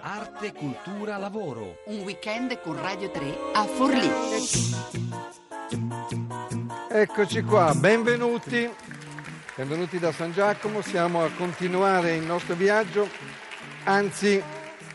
Arte, cultura, lavoro. Un weekend con Radio 3 a Forlì. Eccoci qua, benvenuti. Benvenuti da San Giacomo, siamo a continuare il nostro viaggio, anzi,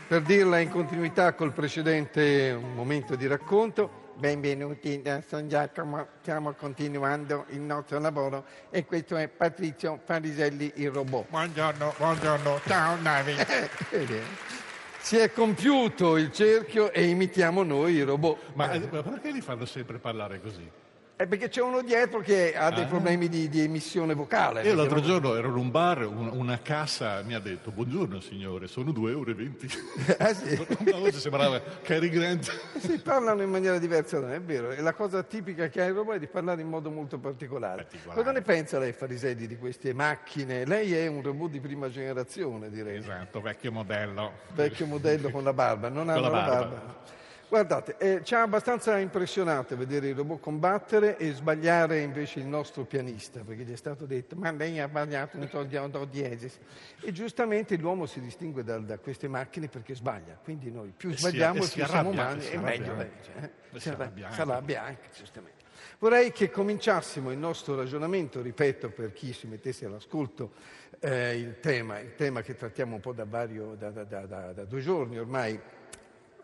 per dirla in continuità col precedente momento di racconto, benvenuti da San Giacomo, stiamo continuando il nostro lavoro e questo è Patrizio Fariselli il robot. Buongiorno, buongiorno, ciao Navi. Si è compiuto il cerchio e imitiamo noi i robot. Ma, eh, ma perché li fanno sempre parlare così? È perché c'è uno dietro che ha dei Ah. problemi di, di emissione vocale. Io l'altro giorno ero in un bar, un- una cassa mi ha detto buongiorno signore, sono 2,20 euro. Ah, sì. Una voce sembrava Cary Grant. Si parlano in maniera diversa, non è vero? E la cosa tipica che ha il robot è di parlare in modo molto particolare. Particolare. Cosa ne pensa lei, Fariselli, di queste macchine? Lei è un robot di prima generazione, direi. Esatto, vecchio modello. Vecchio modello con la barba, non hanno la la barba. barba. Guardate, eh, ci ha abbastanza impressionato vedere il robot combattere e sbagliare invece il nostro pianista, perché gli è stato detto, ma lei ha sbagliato un do, do diesis. E giustamente l'uomo si distingue da, da queste macchine perché sbaglia, quindi noi più sbagliamo si più siamo umani e meglio cioè, eh. Si arrabbia anche. giustamente. Vorrei che cominciassimo il nostro ragionamento, ripeto per chi si mettesse all'ascolto eh, il, tema, il tema che trattiamo un po' da, vario, da, da- da- da- da due giorni ormai,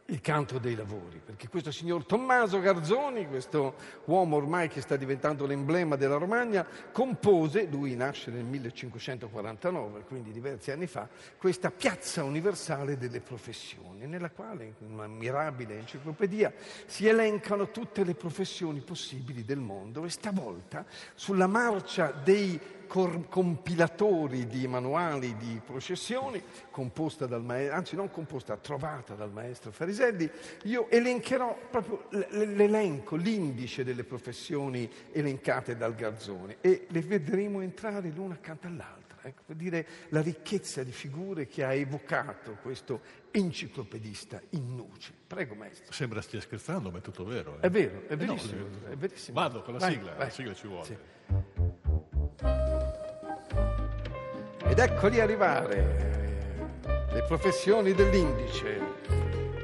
il canto dei lavori, perché questo signor Tommaso Garzoni, questo uomo ormai che sta diventando l'emblema della Romagna, compose, lui nasce nel 1549, quindi diversi anni fa, questa piazza universale delle professioni, nella quale, in una mirabile enciclopedia, si elencano tutte le professioni possibili del mondo e stavolta sulla marcia dei compilatori di manuali di processioni, composta dal maestro, anzi non composta, trovata dal maestro Fariselli, io elencherò proprio l'elenco, l'indice delle professioni elencate dal Garzone e le vedremo entrare l'una accanto all'altra. Ecco, per dire la ricchezza di figure che ha evocato questo enciclopedista in nuce. Prego, maestro. Sembra stia scherzando, ma è tutto vero. eh. È vero, è Eh no, verissimo. eh, è verissimo. Vado con la Vai, sigla, vai. la sigla ci vuole. Sì. Ed eccoli arrivare, le professioni dell'indice,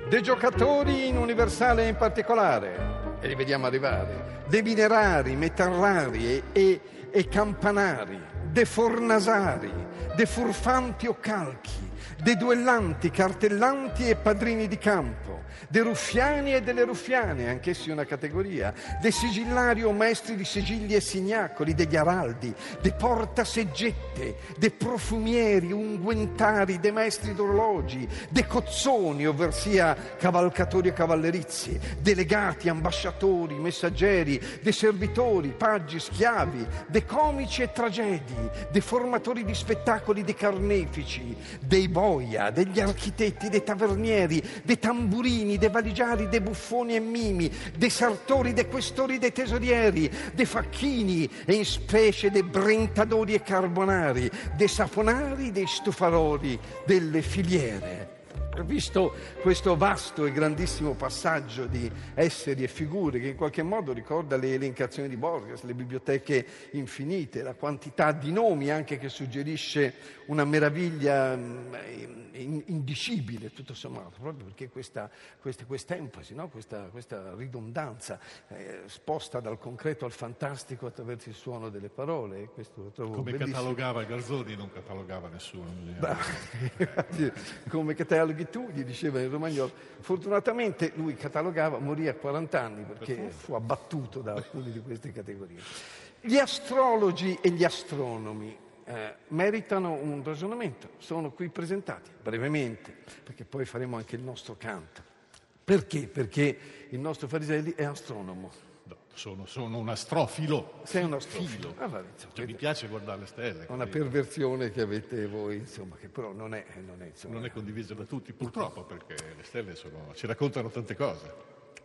dei giocatori in universale e in particolare, e li vediamo arrivare, dei minerari, metallari e, e- e campanari, dei fornasari, dei furfanti o calchi, dei duellanti, cartellanti e padrini di campo, dei ruffiani e delle ruffiane, anch'essi una categoria, dei sigillari o maestri di sigilli e signacoli, degli araldi, dei portaseggette, dei profumieri, unguentari, dei maestri d'orologi, dei cozzoni, ovversì cavalcatori e cavallerizi, delegati, ambasciatori, messaggeri, dei servitori, paggi, schiavi, dei comici e tragedi, dei formatori di spettacoli, dei carnefici, dei boia, degli architetti, dei tavernieri, dei tamburini, dei valigiari, dei buffoni e mimi, dei sartori, dei questori, dei tesorieri, dei facchini e in specie dei brentadori e carbonari, dei saponari, dei stufaroli, delle filiere. Visto questo vasto e grandissimo passaggio di esseri e figure che in qualche modo ricorda le elencazioni di Borges, le biblioteche infinite, la quantità di nomi anche che suggerisce una meraviglia mm, in- indicibile, tutto sommato, proprio perché questa, questa, questa enfasi, no? questa, questa ridondanza eh, sposta dal concreto al fantastico attraverso il suono delle parole, questo lo trovo Come bellissimo. catalogava Garzoni non catalogava nessuno. Come cataloghi tu, gli diceva il romagnolo. Fortunatamente lui catalogava, morì a 40 anni perché fu abbattuto da alcune di queste categorie. Gli astrologi e gli astronomi eh, meritano un ragionamento, sono qui presentati brevemente, perché poi faremo anche il nostro canto. Perché? Perché il nostro Fariselli è astronomo. No, sono, sono un astrofilo. Sei un astrofilo. Ah, vabbè, insomma, Cioè, mi piace guardare le stelle. è una quindi perversione che avete voi, insomma, che però non è, non è, insomma, non è condiviso da tutti, purtroppo, perché le stelle sono- ci raccontano tante cose.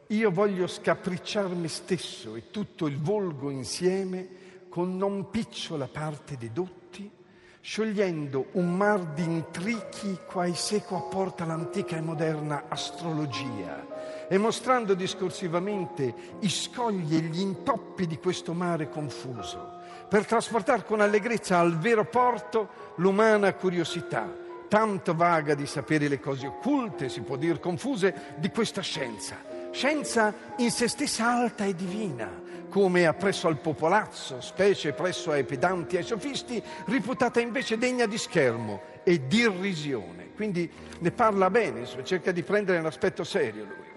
Io voglio scapricciar me stesso e tutto il volgo insieme con non picciola parte dedotti, sciogliendo un mar di intrichi quai seco apporta l'antica e moderna astrologia e mostrando discorsivamente i scogli e gli intoppi di questo mare confuso, per trasportare con allegrezza al vero porto l'umana curiosità, tanto vaga di sapere le cose occulte, si può dire confuse, di questa scienza. Scienza in se stessa alta e divina, come appresso al popolazzo, specie presso ai pedanti e ai sofisti, reputata invece degna di schermo e di irrisione. Quindi ne parla bene, cerca di prendere un aspetto serio lui.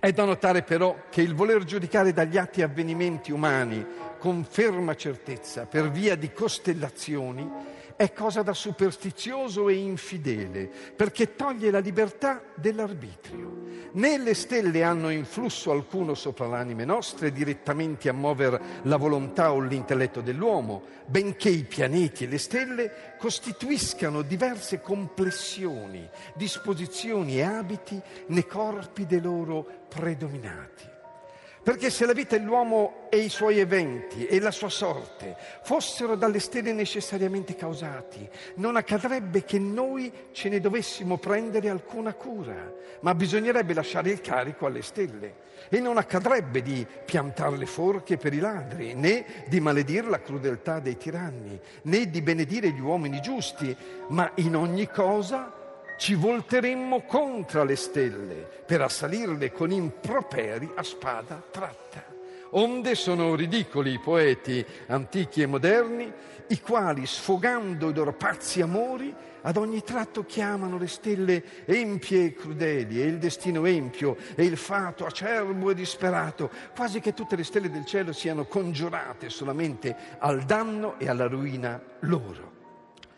È da notare però che il voler giudicare dagli atti e avvenimenti umani con ferma certezza per via di costellazioni è cosa da superstizioso e infidele, perché toglie la libertà dell'arbitrio. Né le stelle hanno influsso alcuno sopra l'anime nostre direttamente a muovere la volontà o l'intelletto dell'uomo, benché i pianeti e le stelle costituiscano diverse complessioni, disposizioni e abiti nei corpi dei loro predominati. Perché se la vita dell'uomo e i suoi eventi e la sua sorte fossero dalle stelle necessariamente causati, non accadrebbe che noi ce ne dovessimo prendere alcuna cura, ma bisognerebbe lasciare il carico alle stelle. E non accadrebbe di piantare le forche per i ladri, né di maledire la crudeltà dei tiranni, né di benedire gli uomini giusti, ma in ogni cosa ci volteremmo contro le stelle per assalirle con improperi a spada tratta. Onde sono ridicoli i poeti antichi e moderni, i quali, sfogando i loro pazzi amori, ad ogni tratto chiamano le stelle empie e crudeli, e il destino empio, e il fato acerbo e disperato, quasi che tutte le stelle del cielo siano congiurate solamente al danno e alla ruina loro.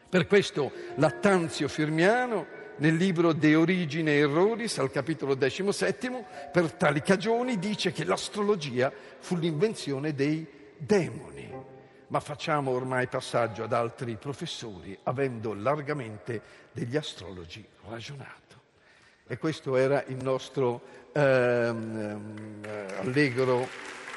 Per questo Lattanzio Firmiano nel libro De Origine Erroris, al capitolo XVII, per tali cagioni dice che l'astrologia fu l'invenzione dei demoni. Ma facciamo ormai passaggio ad altri professori, avendo largamente degli astrologi ragionato. E questo era il nostro ehm, ehm allegro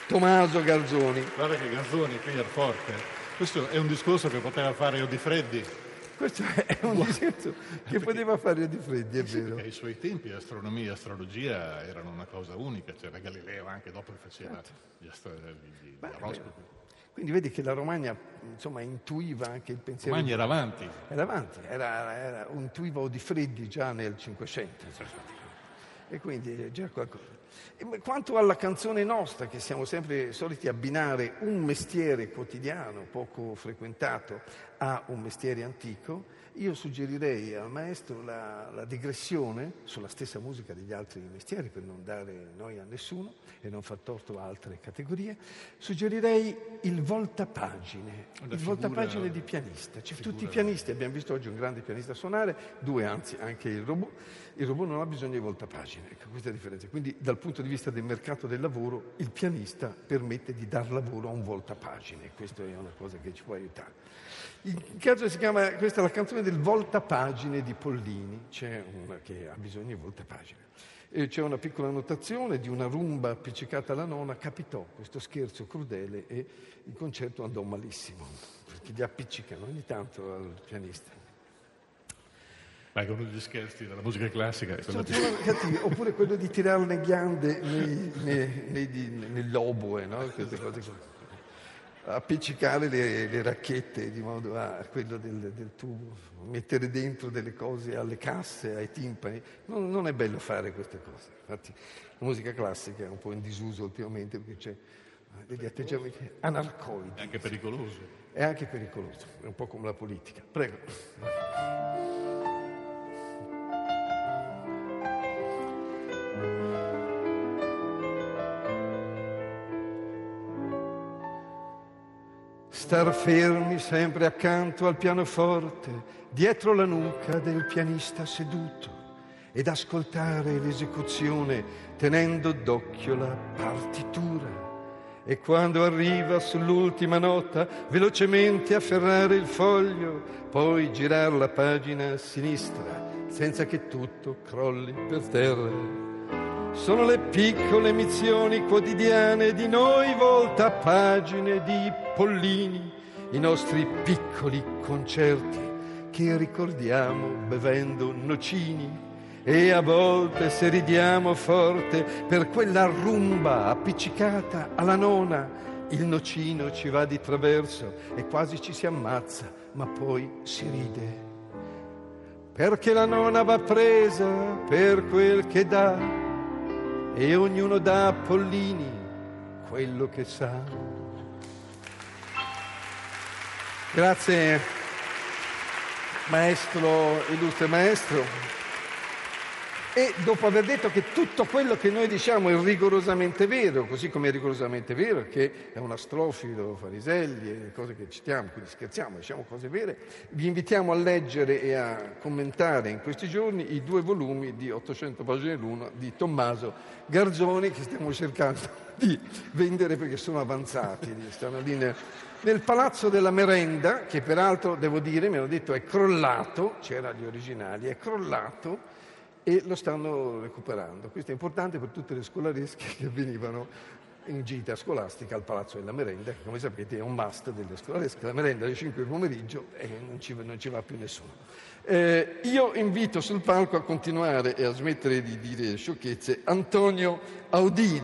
Tommaso Garzoni. Guarda che Garzoni qui è forte. Questo è un discorso che poteva fare Odifreddi questo è un discorso che poteva fare di freddi, è vero. Ai suoi tempi astronomia e astrologia erano una cosa unica, c'era Galileo anche dopo che faceva certo. gli, astro- gli, oroscopi. Quindi vedi che la Romagna insomma, intuiva anche il pensiero. Romagna era avanti. Era avanti, era, era, intuiva di freddi già nel Cinquecento. E quindi già qualcosa. E quanto alla canzone nostra, che siamo sempre soliti abbinare un mestiere quotidiano, poco frequentato, a un mestiere antico, io suggerirei al maestro la, la, digressione sulla stessa musica degli altri mestieri, per non dare noia a nessuno e non far torto a altre categorie, suggerirei il voltapagine, il voltapagine di pianista. Cioè, tutti i pianisti, abbiamo visto oggi un grande pianista suonare, due anzi, anche il robot. Il robot non ha bisogno di voltapagine, ecco questa è la differenza. Quindi dal punto di vista del mercato del lavoro, il pianista permette di dar lavoro a un voltapagine, questa è una cosa che ci può aiutare. Il caso si chiama, questa è la canzone del voltapagine di Pollini, c'è una che ha bisogno di voltapagine. E c'è una piccola notazione di una rumba appiccicata alla nona, capitò questo scherzo crudele e il concerto andò malissimo, perché gli appiccicano ogni tanto al pianista. Ma uno degli scherzi della musica classica. Sono cattivi, oppure quello di tirare le ghiande nei, nei, nei, nell'oboe, no? queste cose qua appiccicare le, le, racchette di modo a quello del, del, tubo, mettere dentro delle cose alle casse, ai timpani. Non, non, è bello fare queste cose. Infatti la musica classica è un po' in disuso ultimamente perché c'è degli atteggiamenti anarcoidi. È anche pericoloso. È anche pericoloso, è un po' come la politica. Prego. Star fermi sempre accanto al pianoforte, dietro la nuca del pianista seduto, ed ascoltare l'esecuzione tenendo d'occhio la partitura. E quando arriva sull'ultima nota, velocemente afferrare il foglio, poi girare la pagina a sinistra, senza che tutto crolli per terra. Sono le piccole missioni quotidiane di noi volta pagine di pollini, i nostri piccoli concerti che ricordiamo bevendo nocini. E a volte se ridiamo forte per quella rumba appiccicata alla nona, il nocino ci va di traverso e quasi ci si ammazza, ma poi si ride. Perché la nonna va presa per quel che dà e ognuno dà a Pollini quello che sa. Grazie maestro, illustre maestro. E dopo aver detto che tutto quello che noi diciamo è rigorosamente vero, così come è rigorosamente vero che è una strofilo, fariselli e cose che citiamo, quindi scherziamo, diciamo cose vere, vi invitiamo a leggere e a commentare in questi giorni i due volumi di 800 pagine l'uno di Tommaso Garzoni che stiamo cercando di vendere perché sono avanzati, stanno lì nel, nel Palazzo della Merenda, che peraltro devo dire, mi hanno detto è crollato, c'era gli originali, è crollato e lo stanno recuperando. Questo è importante per tutte le scolaresche che venivano in gita scolastica al Palazzo della Merenda, che come sapete è un must delle scolaresche. La merenda alle 5 del pomeriggio e non ci, non ci va più nessuno. Eh, io invito sul palco a continuare e a smettere di dire sciocchezze Antonio Audini.